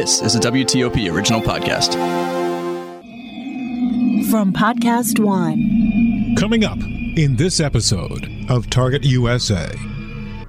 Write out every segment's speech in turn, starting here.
This is a WTOP original podcast. From Podcast One. Coming up in this episode of Target USA.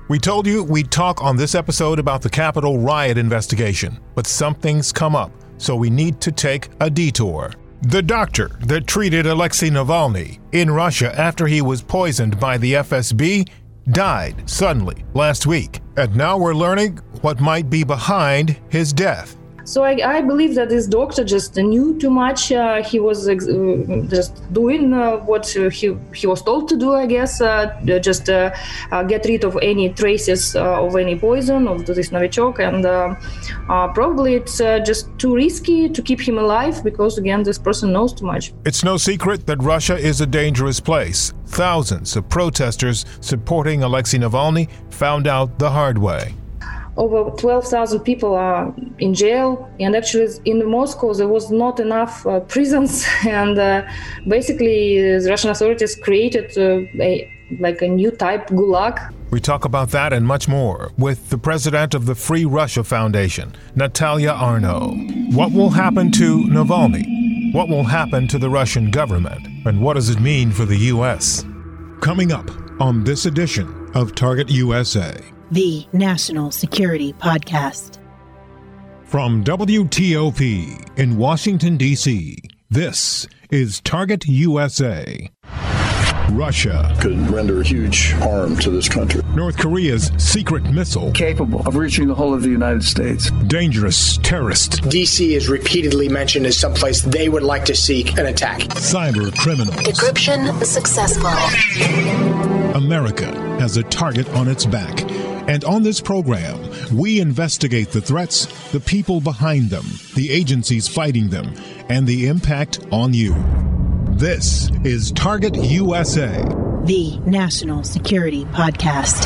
We told you we'd talk on this episode about the Capitol riot investigation, but something's come up, so we need to take a detour. The doctor that treated Alexei Navalny in Russia after he was poisoned by the FSB died suddenly last week. And now we're learning what might be behind his death. So I, I, believe that this doctor just knew too much. Uh, he was ex- uh, just doing uh, what he he was told to do, I guess. Uh, just uh, uh, get rid of any traces of any poison of this Novichok, and probably it's just too risky to keep him alive because again, this person knows too much. It's no secret that Russia is a dangerous place. Thousands of protesters supporting Alexei Navalny found out the hard way over 12,000 people are in jail. And actually, in Moscow, there was not enough uh, prisons. And uh, basically, the Russian authorities created uh, a, like a new type gulag. We talk about that and much more with the president of the Free Russia Foundation, Natalia Arno. What will happen to Navalny? What will happen to the Russian government? And what does it mean for the U.S.? Coming up on this edition of Target USA the National Security Podcast. From WTOP in Washington, D.C., this is Target USA. Russia could render huge harm to this country. North Korea's secret missile capable of reaching the whole of the United States. Dangerous terrorist. DC is repeatedly mentioned as someplace they would like to seek an attack. Cyber criminals. Decryption successful. America has a target on its back and on this program, we investigate the threats, the people behind them, the agencies fighting them, and the impact on you. This is Target USA, the National Security Podcast.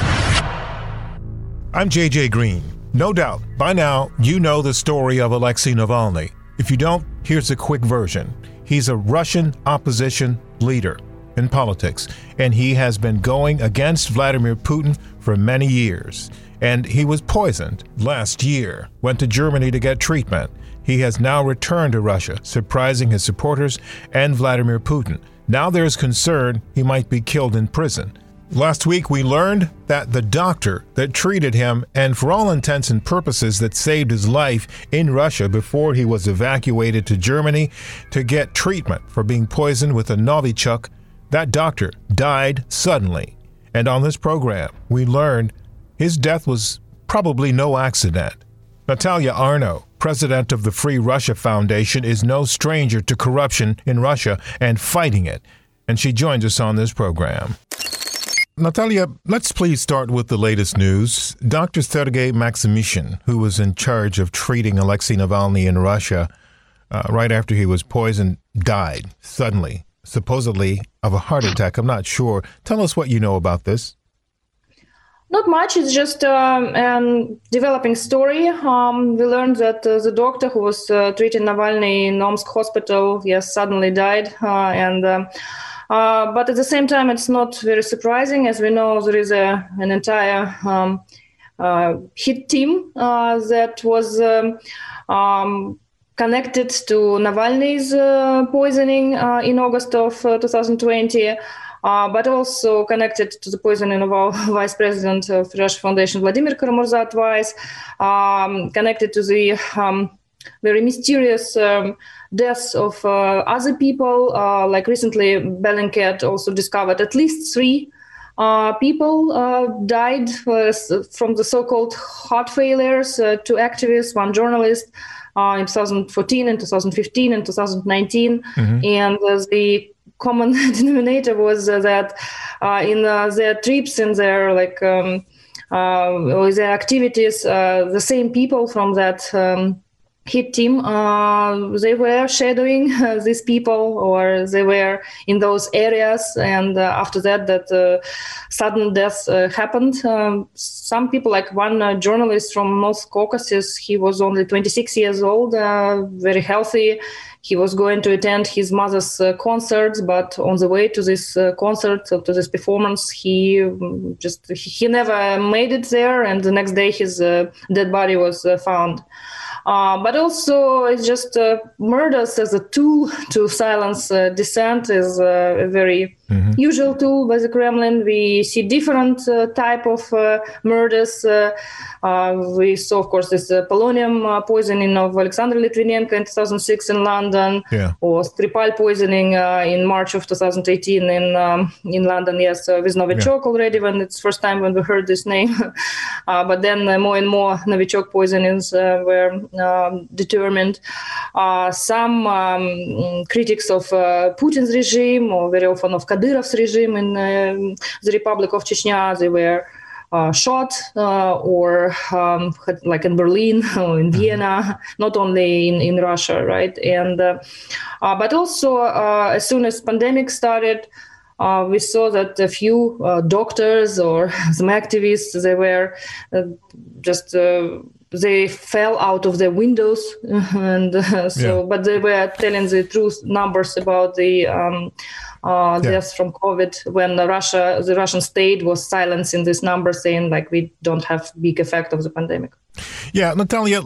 I'm JJ Green. No doubt, by now, you know the story of Alexei Navalny. If you don't, here's a quick version. He's a Russian opposition leader in politics, and he has been going against Vladimir Putin for many years. And he was poisoned last year, went to Germany to get treatment. He has now returned to Russia, surprising his supporters and Vladimir Putin. Now there's concern he might be killed in prison. Last week, we learned that the doctor that treated him, and for all intents and purposes, that saved his life in Russia before he was evacuated to Germany to get treatment for being poisoned with a Novichok, that doctor died suddenly. And on this program, we learned his death was probably no accident. Natalia Arno, president of the Free Russia Foundation, is no stranger to corruption in Russia and fighting it. And she joins us on this program. Natalia, let's please start with the latest news. Dr. Sergei Maximishin, who was in charge of treating Alexei Navalny in Russia uh, right after he was poisoned, died suddenly supposedly of a heart attack. I'm not sure. Tell us what you know about this. Not much. It's just um, um, developing story. Um, we learned that uh, the doctor who was uh, treating Navalny in Omsk hospital, yes, suddenly died. Uh, and um, uh, but at the same time, it's not very surprising, as we know there is a an entire um, uh, hit team uh, that was. Um, connected to Navalny's uh, poisoning uh, in August of uh, 2020. Uh, but also connected to the poisoning of our vice president of Russia Foundation, Vladimir Kara-Murza twice, um, connected to the um, very mysterious um, deaths of uh, other people. Uh, like recently, Bellingcat also discovered at least three people died from the so-called heart failures. two activists, one journalist, uh, in 2014 and 2015 and 2019. Mm-hmm. And uh, the common denominator was uh, that uh, in uh, their trips and their like um, uh, their activities, the same people from that um, hit team uh, they were shadowing uh, these people or they were in those areas. And uh, after that that uh, sudden death uh, happened. Um, some people like one uh, journalist from north caucasus he was only 26 years old very healthy he was going to attend his mother's concerts but on the way to this concert to this performance he um, just he never made it there and the next day his dead body was found. Uh, but also, it's just uh, murders as a tool to silence uh, dissent is uh, a very mm-hmm. usual tool by the Kremlin. We see different uh, type of uh, murders. we saw, of course, this polonium poisoning of Alexander Litvinenko in 2006 in London, yeah. or Skripal poisoning in March of 2018 in um, in London. Yes, with Novichok yeah. already when it's first time when we heard this name. but then more and more Novichok poisonings were um, determined. Uh, some um, critics of uh, Putin's regime, or very often of Kadyrov's regime in um, the Republic of Chechnya, they were uh, shot uh, or um, like in Berlin or in. Vienna, not only in, in Russia, right? And uh, but also as soon as pandemic started, uh, we saw that a few uh, doctors or some activists they were uh, just they fell out of the windows and uh, so yeah. but they were telling the truth numbers about the um, uh, yeah. deaths from covid when the russia the russian state was silencing this number saying like we don't have big effect of the pandemic yeah natalia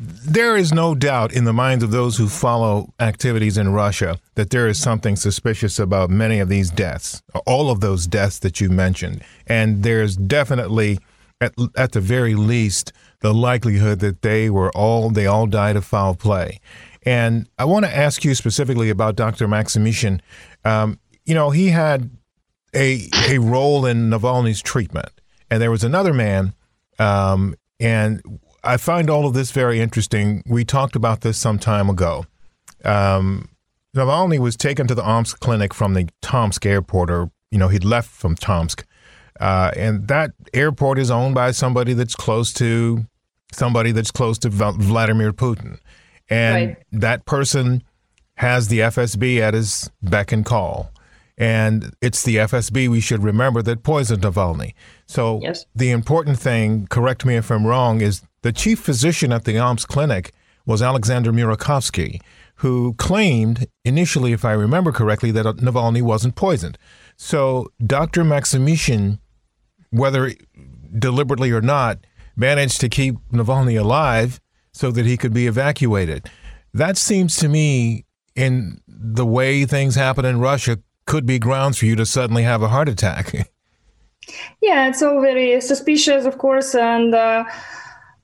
there is no doubt in the minds of those who follow activities in Russia that there is something suspicious about many of these deaths, all of those deaths that you mentioned. And there's definitely, at, at the very least, the likelihood that they were all they all died of foul play. And I want to ask you specifically about Dr. Maximishin. Um, you know, he had a a role in Navalny's treatment, and there was another man, um, and I find all of this very interesting. We talked about this some time ago. Um, Navalny was taken to the Omsk clinic from the Tomsk airport, or you know, he'd left from Tomsk uh, and that airport is owned by somebody that's close to somebody that's close to Vladimir Putin. And right. that person has the FSB at his beck and call. And it's the FSB we should remember that poisoned Navalny. So yes. the important thing, correct me if I'm wrong, is the chief physician at the Omsk clinic was Alexander Murakhovsky, who claimed initially, if I remember correctly, that Navalny wasn't poisoned. So Dr. Maximishin, whether deliberately or not, managed to keep Navalny alive so that he could be evacuated. That seems to me, in the way things happen in Russia, could be grounds for you to suddenly have a heart attack. yeah, it's all very suspicious, of course, and uh,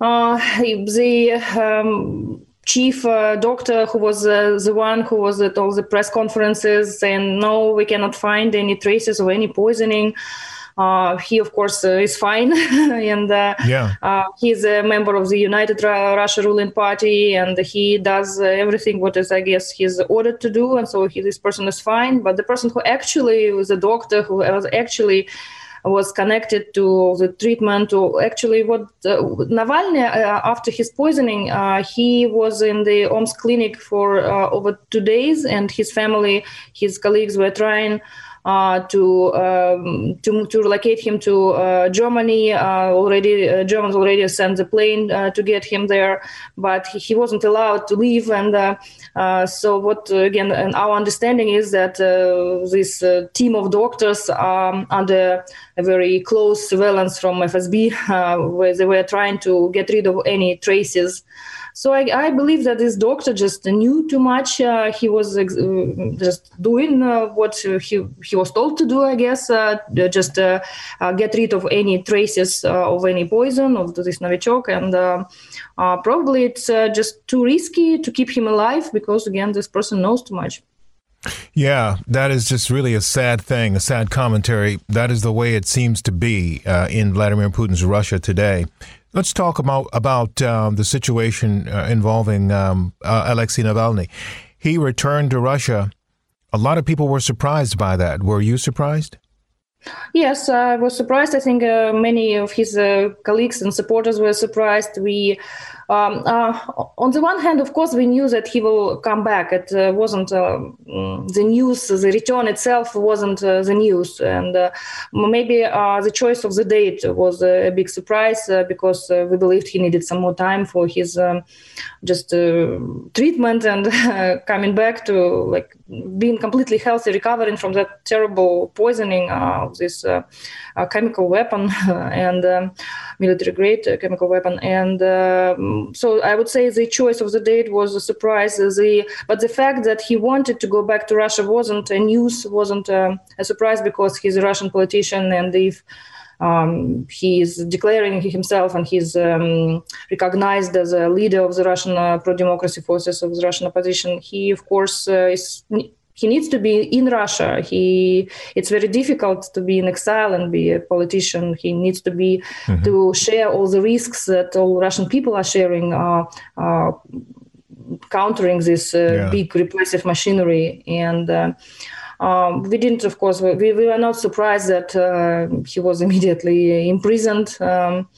uh, the um, chief uh, doctor who was uh, the one who was at all the press conferences saying no we cannot find any traces of any poisoning he, of course, uh, is fine, and uh, yeah. he's a member of the United Russia ruling party, and he does everything what is, I guess, he's ordered to do, and so he, this person is fine. But the person who actually was a doctor who was actually was connected to the treatment or actually what uh, Navalny uh, after his poisoning uh, he was in the Omsk clinic for over two days and his family his colleagues were trying uh, to, um, to to relocate him to uh, Germany. Uh, already, Germans already sent the plane to get him there, but he, he wasn't allowed to leave. And so, what again? And our understanding is that this team of doctors um, under a very close surveillance from FSB, where they were trying to get rid of any traces so I, I believe that this doctor just knew too much. Uh, he was ex- uh, just doing uh, what he he was told to do, I guess, uh, just uh, uh, get rid of any traces of any poison of this novichok, and probably it's just too risky to keep him alive because again, this person knows too much. Yeah, that is just really a sad thing, a sad commentary. That is the way it seems to be uh, in Vladimir Putin's Russia today. Let's talk about about um, the situation uh, involving um, uh, Alexei Navalny. He returned to Russia. A lot of people were surprised by that. Were you surprised? Yes, I was surprised. I think uh, many of his uh, colleagues and supporters were surprised. We um, uh, on the one hand, of course, we knew that he will come back. It uh, wasn't uh, mm, the news, the return itself wasn't uh, the news. And uh, maybe uh, the choice of the date was a big surprise because we believed he needed some more time for his um, just treatment and coming back to like being completely healthy, recovering from that terrible poisoning of this chemical weapon and um, military grade chemical weapon. And so I would say the choice of the date was a surprise. The but the fact that he wanted to go back to Russia wasn't a news, wasn't a, a surprise because he's a Russian politician, and if um, he is declaring himself and he's um, recognized as a leader of the Russian uh, pro-democracy forces of the Russian opposition. He, of course, uh, is he needs to be in Russia. He it's very difficult to be in exile and be a politician. He needs to be mm-hmm. to share all the risks that all Russian people are sharing, uh, uh, countering this uh, yeah. big repressive machinery. And uh, um, we didn't, of course, we, we were not surprised that uh, he was immediately imprisoned. Um,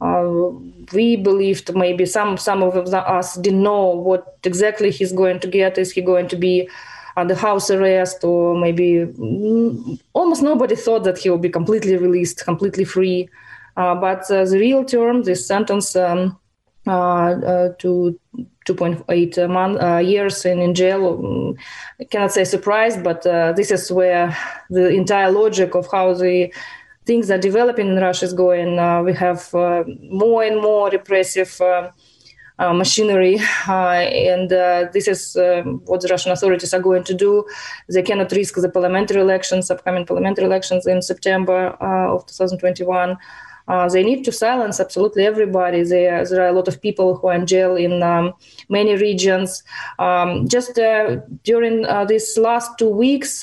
uh, we believed maybe some some of us didn't know what exactly he's going to get. Is he going to be under house arrest, or maybe mm, almost nobody thought that he will be completely released, completely free. Uh, but uh, the real term, this sentence um, uh, uh to 2.8 month, uh, years in, in jail, um, I cannot say surprised, but uh, this is where the entire logic of how the things are developing in Russia is going. we have more and more repressive uh, machinery, uh, and uh, this is what the Russian authorities are going to do. They cannot risk the parliamentary elections, upcoming parliamentary elections in September of 2021. Uh, they need to silence absolutely everybody. There, there are a lot of people who are in jail in um, many regions. Um, just uh, during uh, these last two weeks,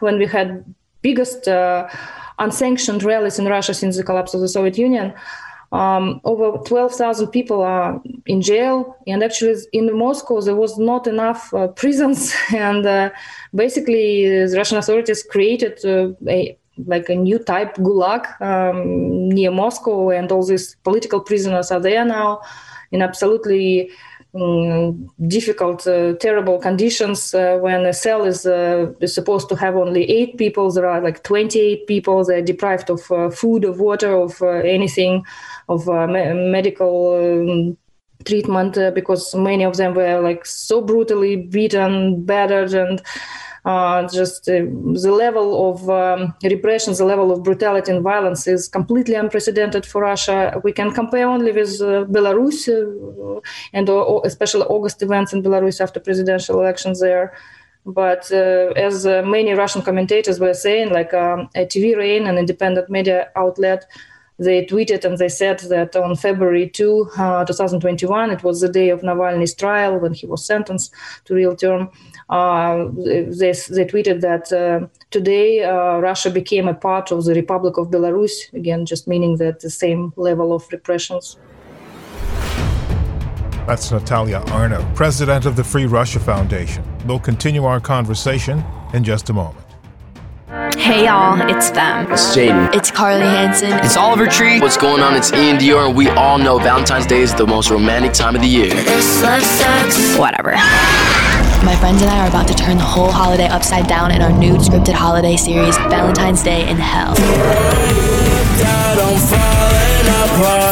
when we had biggest unsanctioned rallies in Russia since the collapse of the Soviet Union, um, over 12,000 people are in jail, and actually in Moscow there was not enough uh, prisons, and uh, basically the Russian authorities created uh, a like a new type gulag um, near Moscow, and all these political prisoners are there now in absolutely um, difficult, uh, terrible conditions. Uh, when a cell is, uh, is supposed to have only eight people, there are like 28 people. They're deprived of uh, food, of water, of uh, anything, of uh, me- medical. Um, treatment because many of them were like so brutally beaten battered and just uh, the level of um, repression, the level of brutality and violence is completely unprecedented for Russia. We can compare only with uh, Belarus uh, and especially August events in Belarus after presidential elections there. But uh, as uh, many Russian commentators were saying, like um, TV Rain, an independent media outlet, they tweeted and they said that on February 2, uh, 2021, it was the day of Navalny's trial when he was sentenced to real term. Uh, they, they tweeted that uh, today uh, Russia became a part of the Republic of Belarus, again, just meaning that the same level of repressions. That's Natalia Arno, president of the Free Russia Foundation. We'll continue our conversation in just a moment. Hey y'all, it's them. It's Jaden. It's Carly Hansen. It's Oliver Tree. What's going on? It's Iann Dior, and we all know Valentine's Day is the most romantic time of the year. Whatever. My friends and I are about to turn the whole holiday upside down in our new scripted holiday series, Valentine's Day in Hell.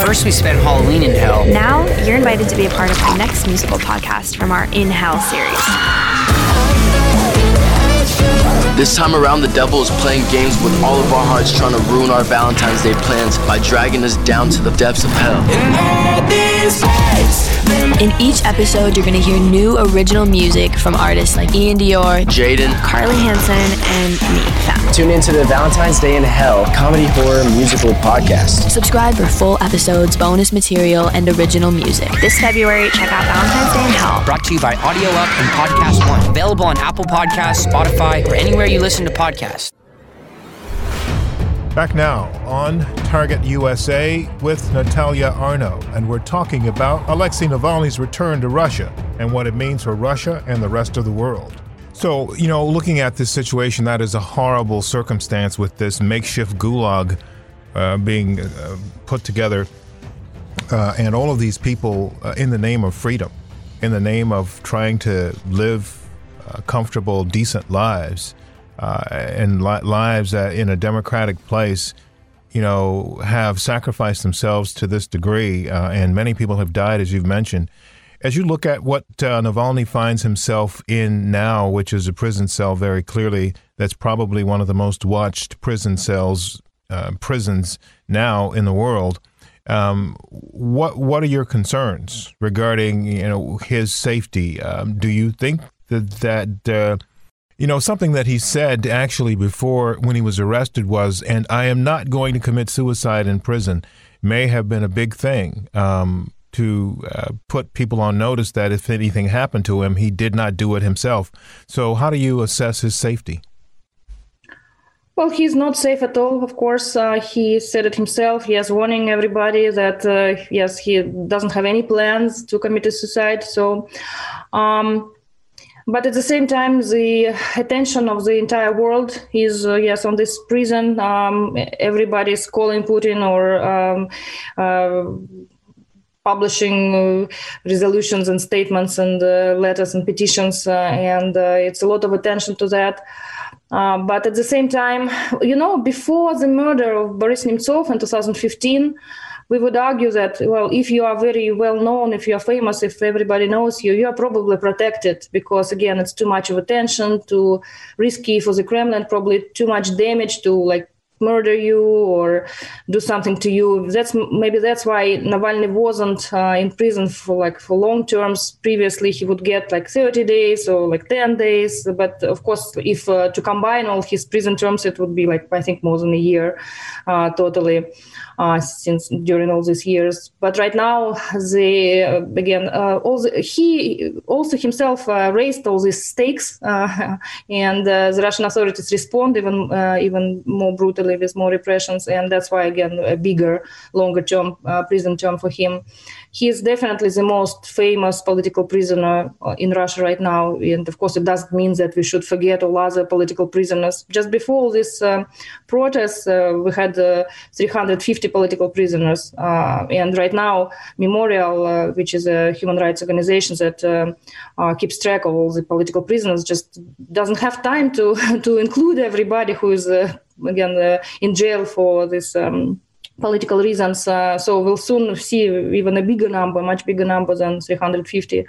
First, we spent Halloween in hell. Now, you're invited to be a part of our next musical podcast from our In Hell series. This time around, the devil is playing games with all of our hearts, trying to ruin our Valentine's Day plans by dragging us down to the depths of hell. In each episode, you're going to hear new original music from artists like Iann Dior, Jaden, Carly Hansen, and me, Fem. Tune into the Valentine's Day in Hell comedy horror musical podcast. Subscribe for full episodes, bonus material, and original music. This February, check out Valentine's Day in Hell. Brought to you by Audio Up and Podcast One. Available on Apple Podcasts, Spotify, or anywhere you listen to podcasts. Back now on Target USA with Natalia Arno, and we're talking about Alexei Navalny's return to Russia and what it means for Russia and the rest of the world. So, you know, looking at this situation, that is a horrible circumstance with this makeshift gulag uh, being uh, put together, uh, and all of these people uh, in the name of freedom, in the name of trying to live uh, comfortable, decent lives uh, and li- lives that in a democratic place, you know, have sacrificed themselves to this degree, uh, and many people have died, as you've mentioned. As you look at what uh, Navalny finds himself in now, which is a prison cell, very clearly, that's probably one of the most watched prison cells, uh, prisons now in the world. Um, what what are your concerns regarding you know his safety? Um, do you think that that uh, you know something that he said actually before when he was arrested was, "and I am not going to commit suicide in prison," may have been a big thing. Um, to uh, put people on notice that if anything happened to him, he did not do it himself. So, how do you assess his safety? Well, he's not safe at all, of course. Uh, he said it himself. He is warning everybody that, uh, yes, he doesn't have any plans to commit a suicide. So, um, but at the same time, the attention of the entire world is, uh, yes, on this prison. Um, everybody is calling Putin or um, uh, publishing uh, resolutions and statements and uh, letters and petitions, uh, and it's a lot of attention to that. Uh, but at the same time, you know, before the murder of Boris Nemtsov in 2015, we would argue that, well, if you are very well known, if you are famous, if everybody knows you, you are probably protected because, again, it's too much of attention, too risky for the Kremlin, probably too much damage to like murder you or do something to you. That's maybe that's why Navalny wasn't uh, in prison for like for long terms. Previously, he would get like 30 days or like 10 days. But of course, if uh, to combine all his prison terms, it would be like I think more than a year, uh, totally uh, since during all these years. But right now, the uh, again, uh, all the, he also himself raised all these stakes, and the Russian authorities respond even even more brutally with more repressions, and that's why again a bigger, longer term prison term for him he is definitely the most famous political prisoner uh, in Russia right now. And of course, it doesn't mean that we should forget all other political prisoners. Just before this uh, protest, uh, we had uh, 350 political prisoners. Uh, and right now, Memorial, uh, which is a human rights organization that keeps track of all the political prisoners, just doesn't have time to, to include everybody who is, again, in jail for this. Um, political reasons. Uh, so we'll soon see even a bigger number, much bigger number than 350.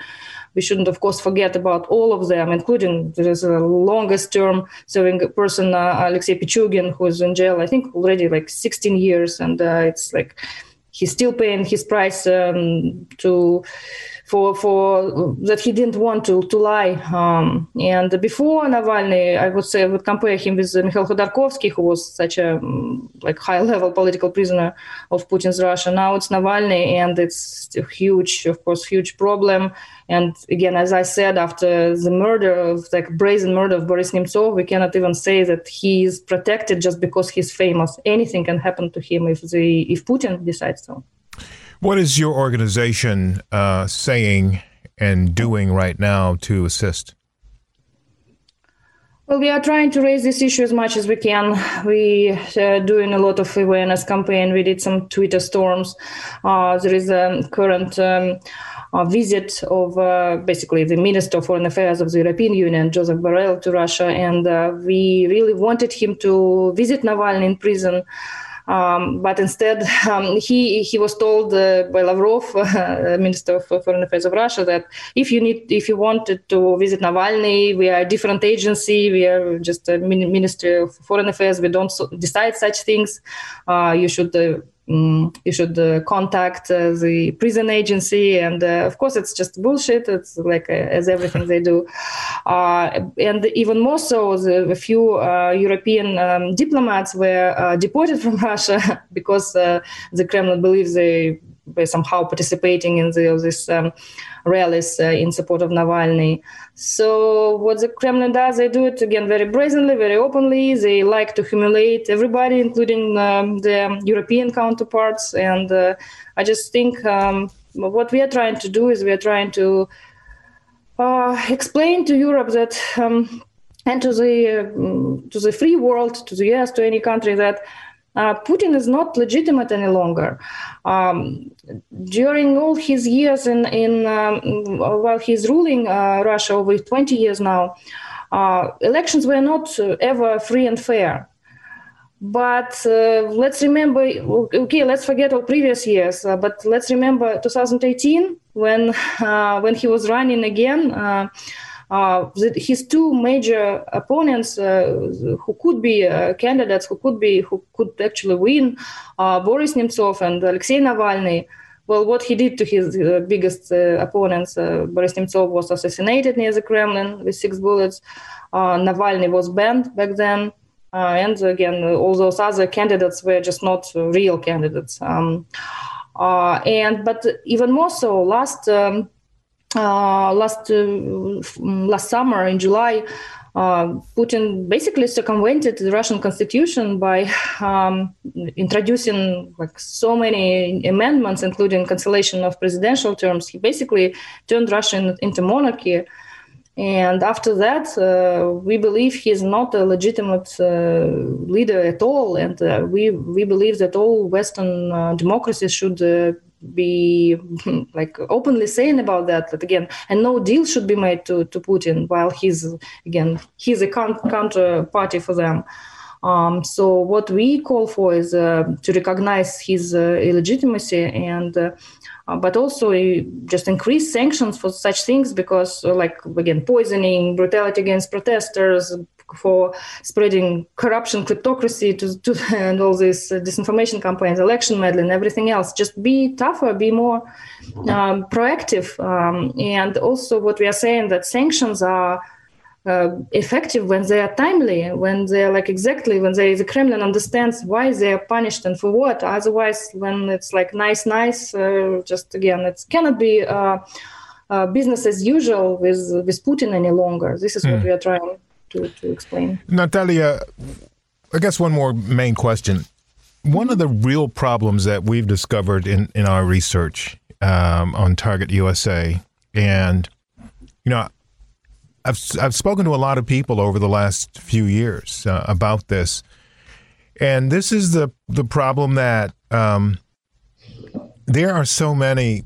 We shouldn't, of course, forget about all of them, including there is a longest term serving person, uh, Alexei Pichugin, who is in jail, I think, already like 16 years. And uh, it's like he's still paying his price um, to for for that he didn't want to to lie. Um, and before Navalny, I would say I would compare him with Mikhail Khodorkovsky, who was such a um, like high level political prisoner of Putin's Russia. Now it's Navalny, and it's a huge, of course, huge problem. And again, as I said, after the murder of like brazen murder of Boris Nemtsov, we cannot even say that he is protected just because he's famous. Anything can happen to him if the if Putin decides so. What is your organization uh, saying and doing right now to assist? Well, we are trying to raise this issue as much as we can. We are uh, doing a lot of awareness campaign. We did some Twitter storms. Uh, there is a current um, visit of uh, basically the Minister of Foreign Affairs of the European Union, Joseph Borrell, to Russia, and uh, we really wanted him to visit Navalny in prison. Um, but instead, um, he he was told uh, by Lavrov, uh, Minister of Foreign Affairs of Russia, that if you need if you wanted to visit Navalny, we are a different agency. We are just a Ministry of Foreign Affairs. We don't so decide such things. Uh, you should uh, um, you should uh, contact uh, the prison agency and uh, of course it's just bullshit. It's like uh, as everything they do. Uh, and even more so the, a few uh, european um, diplomats were deported from russia because the kremlin believes they somehow participating in the, this um, rallies in support of navalny so what the Kremlin does, they do it again very brazenly, very openly. They like to humiliate everybody, including um, the European counterparts. And uh, I just think um, what we are trying to do is we are trying to uh, explain to Europe that. Um, and to the uh, to the free world, to the US, to any country that uh, Putin is not legitimate any longer. Um, during all his years in, in um, while he's ruling uh, Russia over 20 years now, uh, elections were not ever free and fair. But uh, let's remember, okay, let's forget all previous years, uh, but let's remember 2018 when uh, when he was running again uh, his two major opponents uh, who could be uh, candidates who could be who could actually win Boris Nemtsov and Alexei Navalny well, what he did to his uh, biggest uh, opponents, uh, Boris Nemtsov was assassinated near the Kremlin with six bullets. Navalny was banned back then. and again, all those other candidates were just not real candidates. Um, and but even more so, last um, last last summer in July, uh, Putin basically circumvented the Russian constitution by um, introducing like so many amendments, including cancellation of presidential terms. He basically turned Russia into monarchy. And after that, uh, we believe he is not a legitimate uh, leader at all. And uh, we, we believe that all Western uh, democracies should uh, be like openly saying about that that again and no deal should be made to, to putin while he's again he's a counter party for them. Um, so what we call for is uh, to recognize his uh, illegitimacy and uh, uh but also uh, just increase sanctions for such things because uh, like again poisoning brutality against protesters for spreading corruption, kleptocracy, to, to and all these uh, disinformation campaigns, election meddling, everything else. Just be tougher, be more um, proactive, um, and also what we are saying that sanctions are. Uh, effective when they are timely, when they are like exactly when they, the Kremlin understands why they are punished and for what. Otherwise, when it's like nice, nice, uh, just again, it cannot be uh, uh, business as usual with with Putin any longer. This is mm. what hmm. we are trying to, to explain. Natalia, I guess one more main question. One of the real problems that we've discovered in, in our research um, on Target USA, and you know, I've I've spoken to a lot of people over the last few years uh, about this, and this is the the problem that um, there are so many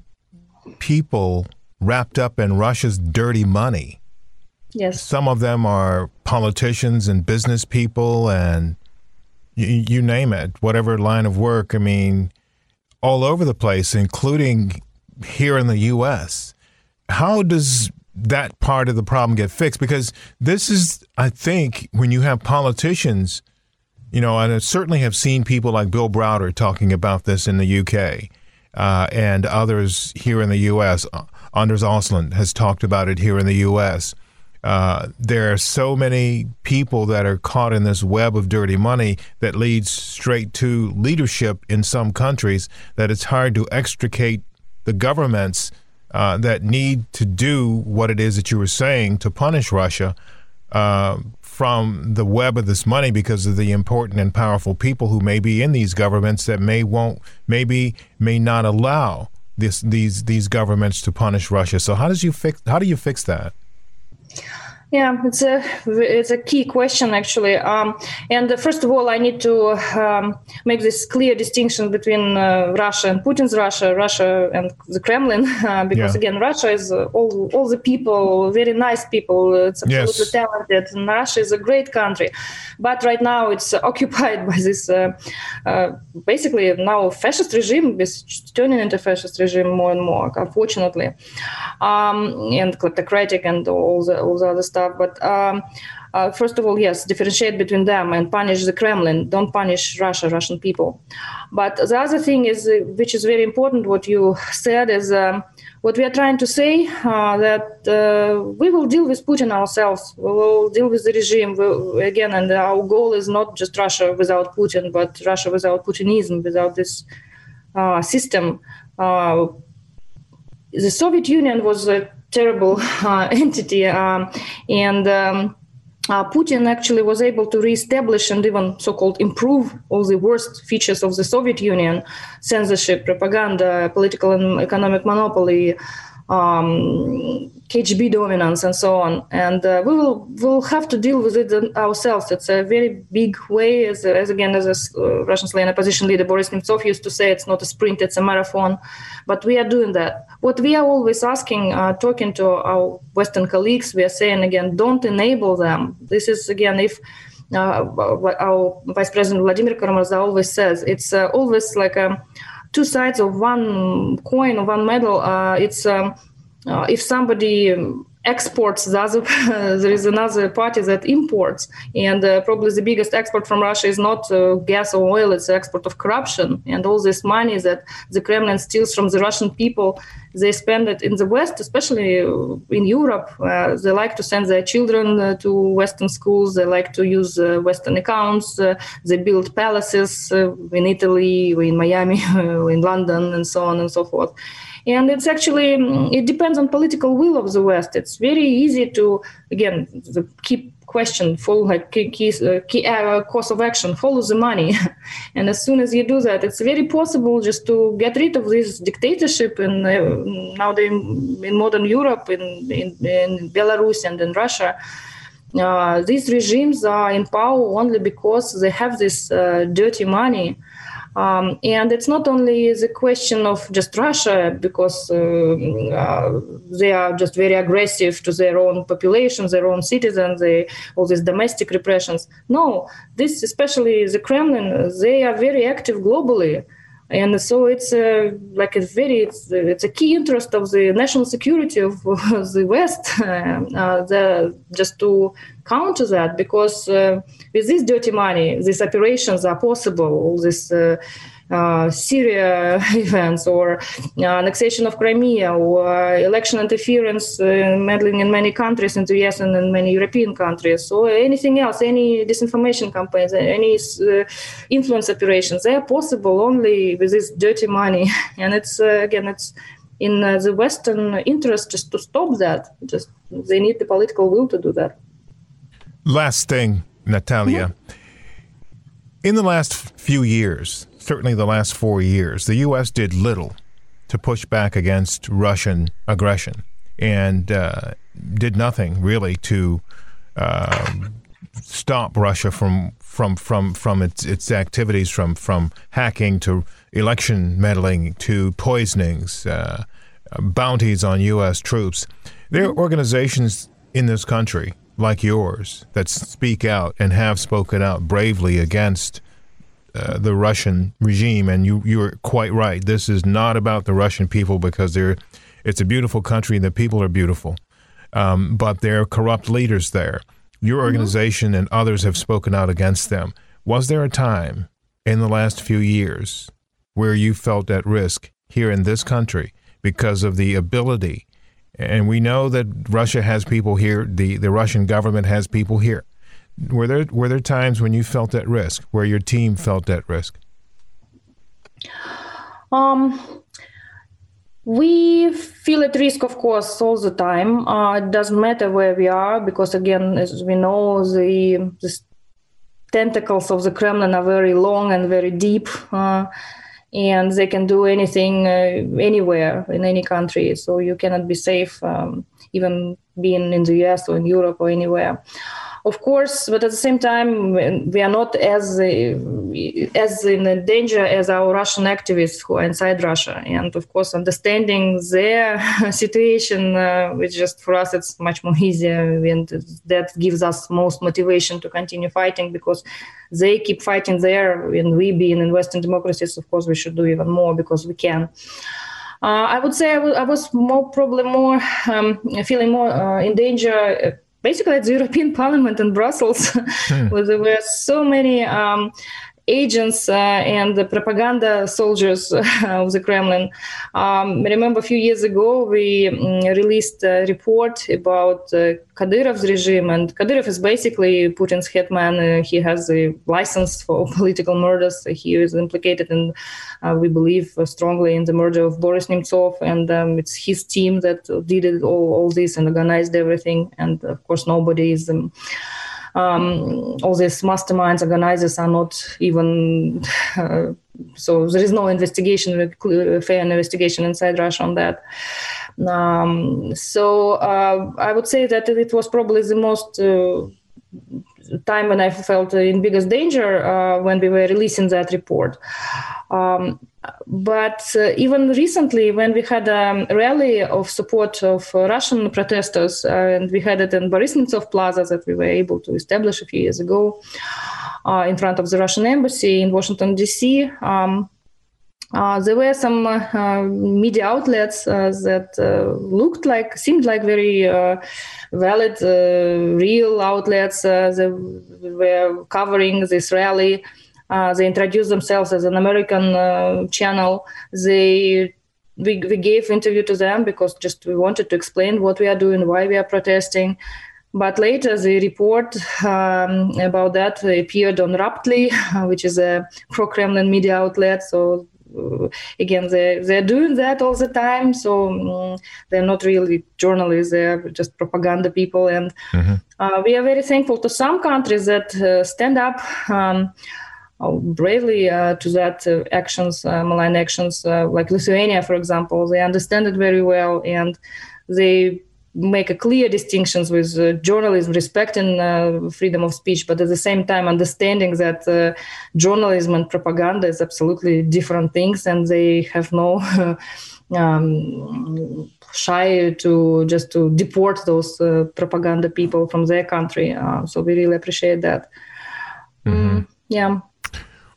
people wrapped up in Russia's dirty money Yes. Some of them are politicians and business people and you, you name it, whatever line of work. I mean, all over the place, including here in the U.S. How does that part of the problem get fixed? Because this is, I think, when you have politicians, you know, and I certainly have seen people like Bill Browder talking about this in the UK uh, and others here in the U.S. Anders Åslund has talked about it here in the U.S. Uh, there are so many people that are caught in this web of dirty money that leads straight to leadership in some countries that it's hard to extricate the governments uh, that need to do what it is that you were saying to punish Russia uh, from the web of this money because of the important and powerful people who may be in these governments that may won't maybe may not allow this these these governments to punish Russia. So how does you fix how do you fix that? Yeah, it's a it's a key question actually. Um, and uh, first of all, I need to um, make this clear distinction between uh, Russia and Putin's Russia, Russia and the Kremlin, uh, because yeah. again, Russia is uh, all all the people, very nice people. It's absolutely yes. talented, and Russia is a great country. But right now, it's occupied by this uh, uh, basically now fascist regime, is turning into fascist regime more and more, unfortunately, um, and kleptocratic and all the all the other stuff. But um, uh, first of all, yes, differentiate between them and punish the Kremlin. Don't punish Russia, Russian people. But the other thing is, uh, which is very important, what you said is. Um, what we are trying to say uh, that uh, we will deal with Putin ourselves. We will deal with the regime we, again, and our goal is not just Russia without Putin, but Russia without Putinism, without this uh, system. Uh, the Soviet Union was a terrible uh, entity. Um, and um, uh, Putin actually was able to reestablish and even so-called improve all the worst features of the Soviet Union: censorship, propaganda, political and economic monopoly, um, KGB dominance and so on. And uh, we will will have to deal with it ourselves. It's a very big way, as, as again, as a uh, Russian slaying opposition leader Boris Nemtsov used to say, it's not a sprint, it's a marathon. But we are doing that. What we are always asking, uh, talking to our Western colleagues, we are saying again, don't enable them. This is again, if uh, our Vice President Vladimir Kara-Murza always says, it's uh, always like um, two sides of one coin, of one medal. Uh, it's um, uh, if somebody exports the other there is another party that imports. And uh, probably the biggest export from russia is not uh, gas or oil it's the export of corruption. And all this money that the kremlin steals from the russian people they spend it in the west especially in europe. Uh, they like to send their children uh, to western schools. They like to use uh, western accounts. Uh, they build palaces in italy in miami in london and so on and so forth and it's actually mm, it depends on political will of the west. It's very easy to again the key question follow like key, key, uh, key uh, course of action follow the money. And as soon as you do that it's very possible just to get rid of this dictatorship in uh, now they in modern europe in, in, in belarus and in russia. Uh, these regimes are in power only because they have this uh, dirty money um, and it's not only the question of just Russia, because uh, uh, they are just very aggressive to their own population, their own citizens, they, all these domestic repressions. No, this, especially the Kremlin, they are very active globally and so it's uh, like a very it's, it's, a key interest of the national security of the west uh, the, just to counter that because uh, with this dirty money these operations are possible all this uh, Syria events or uh, annexation of Crimea or uh, election interference meddling in many countries in the US and in many European countries or anything else, any disinformation campaigns, any influence operations, they are possible only with this dirty money. and it's, again, it's in uh, the Western interest just to stop that. Just they need the political will to do that. Last thing, Natalia. Mm-hmm. In the last few years, certainly the last four years, the U.S. did little to push back against Russian aggression and uh, did nothing really to uh, stop Russia from from from from its its activities, from from hacking to election meddling to poisonings, uh, bounties on U.S. troops. There are organizations in this country like yours that speak out and have spoken out bravely against uh, the Russian regime, and you you are quite right. This is not about the Russian people because they're it's a beautiful country and the people are beautiful, um, but there are corrupt leaders there. Your mm-hmm. organization mm-hmm. and others have spoken out against them. Was there a time in the last few years where you felt at risk here in this country because of the ability? And we know that Russia has people here. the The Russian government has people here were there were there times when you felt at risk, where your team felt at risk? Um, we feel at risk, of course, all the time. Uh, it doesn't matter where we are because, again, as we know, the, the tentacles of the Kremlin are very long and very deep. Uh, and they can do anything uh, anywhere in any country. So you cannot be safe, um, even being in the US or in Europe or anywhere of course, but at the same time, we are not as as in danger as our Russian activists who are inside Russia. And of course, understanding their situation, uh, which just for us it's much more easier, and that gives us most motivation to continue fighting because they keep fighting there, and we being in Western democracies, of course, we should do even more because we can. Uh, I would say I, w- I was more probably more um, feeling more uh, in danger basically at the European Parliament in Brussels, hmm. where there were so many um, agents uh, and the propaganda soldiers of the Kremlin. Um, remember a few years ago we um, released a report about uh, Kadyrov's regime, and Kadyrov is basically Putin's hitman. Uh, he has a license for political murders. He is implicated in, we believe, strongly in the murder of Boris Nemtsov, and um, it's his team that did all, all this and organized everything. And of course, nobody is. Um, um, all these masterminds, organizers are not even. Uh, so there is no investigation, fair investigation inside Russia on that. Um, so uh, I would say that it was probably the most uh, time when I felt in biggest danger uh, when we were releasing that report. Um, but uh, even recently, when we had a rally of support of uh, Russian protesters, uh, and we had it in Boris Nemtsov Plaza that we were able to establish a few years ago uh, in front of the Russian embassy in Washington, D.C. Um, uh, there were some uh, media outlets that looked like, seemed like very valid, real outlets. they were covering this rally. They introduced themselves as an American channel. They we, we gave interview to them because just we wanted to explain what we are doing, why we are protesting. But later, the report um, about that appeared on Ruptly, which is a pro-Kremlin media outlet. So uh, again they they're doing that all the time so um, they're not really journalists they're just propaganda people and mm-hmm. uh, we are very thankful to some countries that uh, stand up um, uh, bravely uh, to that uh, actions malign actions like lithuania for example they understand it very well and they make a clear distinctions with uh, journalism, respecting uh, freedom of speech, but at the same time understanding that uh, journalism and propaganda is absolutely different things, and they have no um, shy to just to deport those uh, propaganda people from their country. Uh, so we really appreciate that. Mm-hmm. Mm, yeah.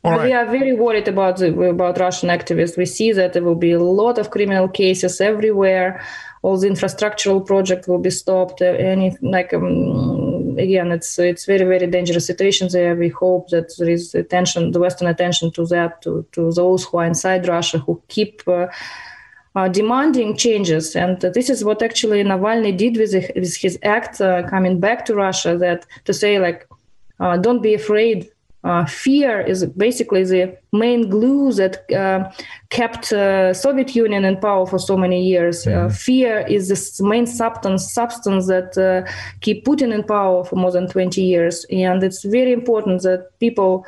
Right. We are very worried about the, about Russian activists. We see that there will be a lot of criminal cases everywhere all the infrastructural project will be stopped. Uh, any like um, again, it's it's very very dangerous situation there. We hope that there is attention, the Western attention to that, to to those who are inside Russia who keep. Uh, uh, demanding changes, and this is what actually Navalny did with, the, with his act uh, coming back to Russia. That to say like, uh, don't be afraid uh, fear is basically the main glue that uh, kept uh, Soviet Union in power for so many years. Uh, mm-hmm. fear is the main substance substance that uh, keep Putin in power for more than 20 years, and it's very important that people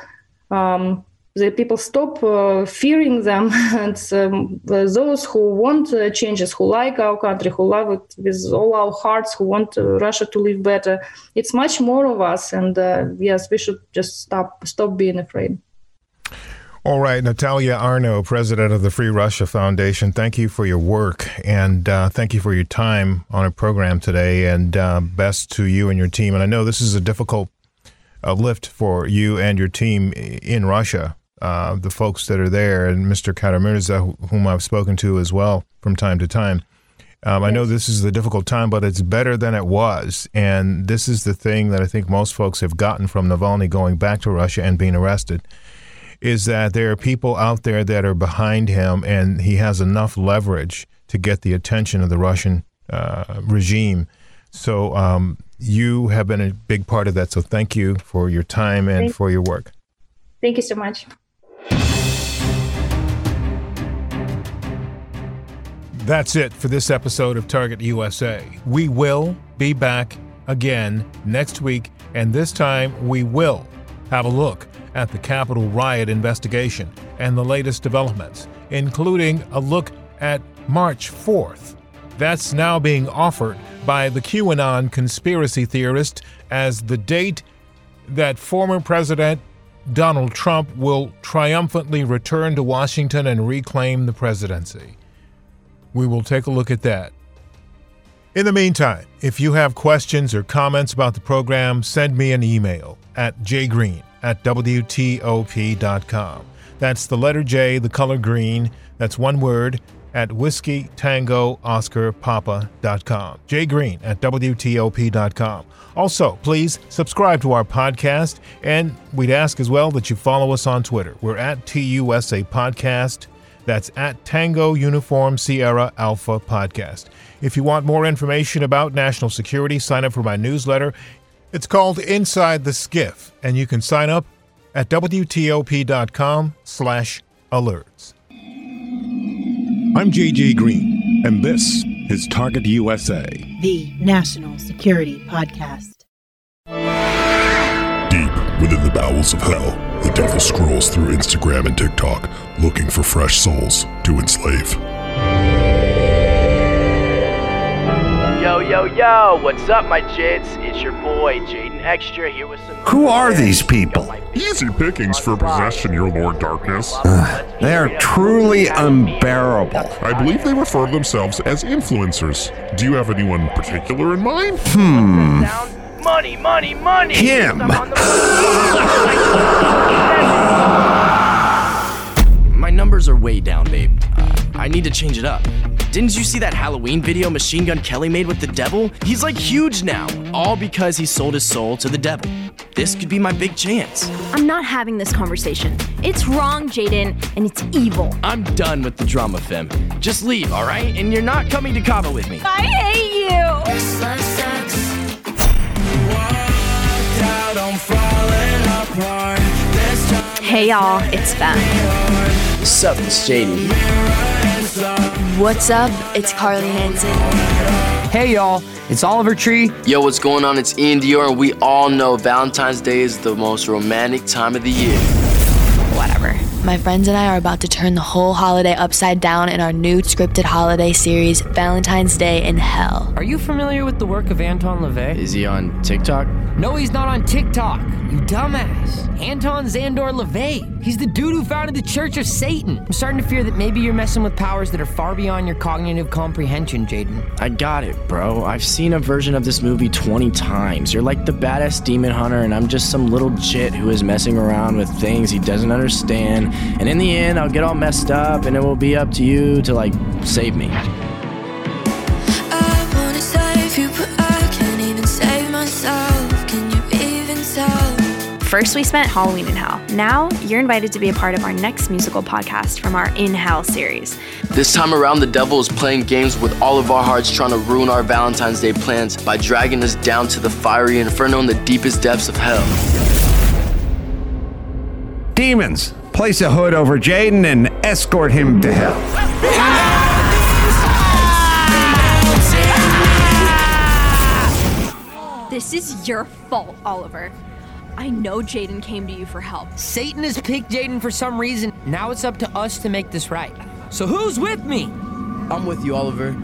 um, the people stop uh, fearing them and um, those who want uh, changes who like our country who love it with all our hearts who want uh, russia to live better it's much more of us and uh, yes we should just stop stop being afraid all right, Natalia Arno, president of the Free Russia Foundation, thank you for your work and uh, thank you for your time on our program today. And uh, best to you and your team. And I know this is a difficult lift for you and your team in Russia uh, the folks that are there, and Mr. Kara-Murza, whom I've spoken to as well from time to time. Um, I know this is a difficult time, but it's better than it was. And this is the thing that I think most folks have gotten from Navalny going back to Russia and being arrested is that there are people out there that are behind him, and he has enough leverage to get the attention of the Russian uh, regime. So um, you have been a big part of that. So thank you for your time and for your work. Thank you so much. That's it for this episode of Target USA. We will be back again next week, and this time we will have a look at the Capitol riot investigation and the latest developments, including a look at March 4th. That's now being offered by the QAnon conspiracy theorist as the date that former President Donald Trump will triumphantly return to Washington and reclaim the presidency. We will take a look at that. In the meantime, if you have questions or comments about the program, send me an email at jgreen at WTOP.com. That's the letter J, the color green, that's one word, at whiskey tango oscar papa.com. jgreen at WTOP.com. Also, please subscribe to our podcast, and we'd ask as well that you follow us on Twitter. We're at TUSA Podcast. That's at Tango Uniform Sierra Alpha Podcast. If you want more information about national security, sign up for my newsletter. It's called Inside the Skiff, and you can sign up at WTOP.com slash alerts. I'm JJ Green, and this is Target USA, the national security podcast. Deep within the bowels of hell, the devil scrolls through Instagram and TikTok looking for fresh souls to enslave. Yo, yo, yo, what's up, my jits? It's your boy, Jaden Extra, here with some. Who are these people? Easy pickings for possession, your Lord Darkness. Uh, they are truly unbearable. I believe they refer to themselves as influencers. Do you have anyone particular in mind? Hmm. Money, money, money! Him! My number's numbers are way down, babe. I need to change it up. Didn't you see that Halloween video Machine Gun Kelly made with the devil? He's like huge now, all because he sold his soul to the devil. This could be my big chance. I'm not having this conversation. It's wrong, Jaden, and it's evil. I'm done with the drama, Fem. Just leave, all right? And you're not coming to Cabo with me. I hate you. Hey y'all, it's Fem. What's up, it's JD. What's up? It's Carly Hansen. Hey y'all, it's Oliver Tree. Yo, what's going on? It's Iann Dior, and we all know Valentine's Day is the most romantic time of the year. Whatever. My friends and I are about to turn the whole holiday upside down in our new scripted holiday series, Valentine's Day in Hell. Are you familiar with the work of Anton LaVey? Is he on TikTok? No, he's not on TikTok. You dumbass. Anton Szandor LaVey. He's the dude who founded the Church of Satan. I'm starting to fear that maybe you're messing with powers that are far beyond your cognitive comprehension, Jaden. I got it, bro. I've seen a version of this movie 20 times. You're like the badass demon hunter, and I'm just some little jit who is messing around with things he doesn't understand. And in the end, I'll get all messed up, and it will be up to you to, like, save me. I wanna save you, but I can't even save myself. Can you even tell? First, we spent Halloween in Hell. Now, you're invited to be a part of our next musical podcast from our In Hell series. This time around, the devil is playing games with all of our hearts, trying to ruin our Valentine's Day plans by dragging us down to the fiery inferno in the deepest depths of hell. Demons, place a hood over Jaden and escort him to hell. This is your fault, Oliver. I know Jaden came to you for help. Satan has picked Jaden for some reason. Now it's up to us to make this right. So who's with me? I'm with you, Oliver.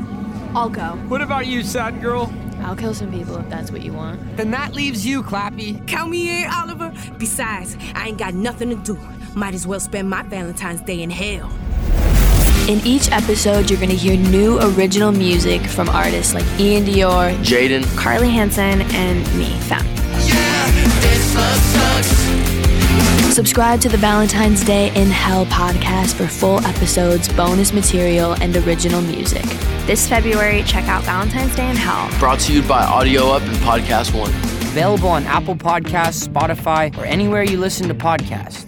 I'll go. What about you, sad girl? I'll kill some people if that's what you want. Then that leaves you, Clappy. Count me in, Oliver. Besides, I ain't got nothing to do. Might as well spend my Valentine's Day in hell. In each episode, you're going to hear new original music from artists like Iann Dior, Jaden, Carly Hansen, and me, Fem. Subscribe to the Valentine's Day in Hell podcast for full episodes, bonus material, and original music. This February, check out Valentine's Day in Hell. Brought to you by Audio Up and Podcast One. Available on Apple Podcasts, Spotify, or anywhere you listen to podcasts.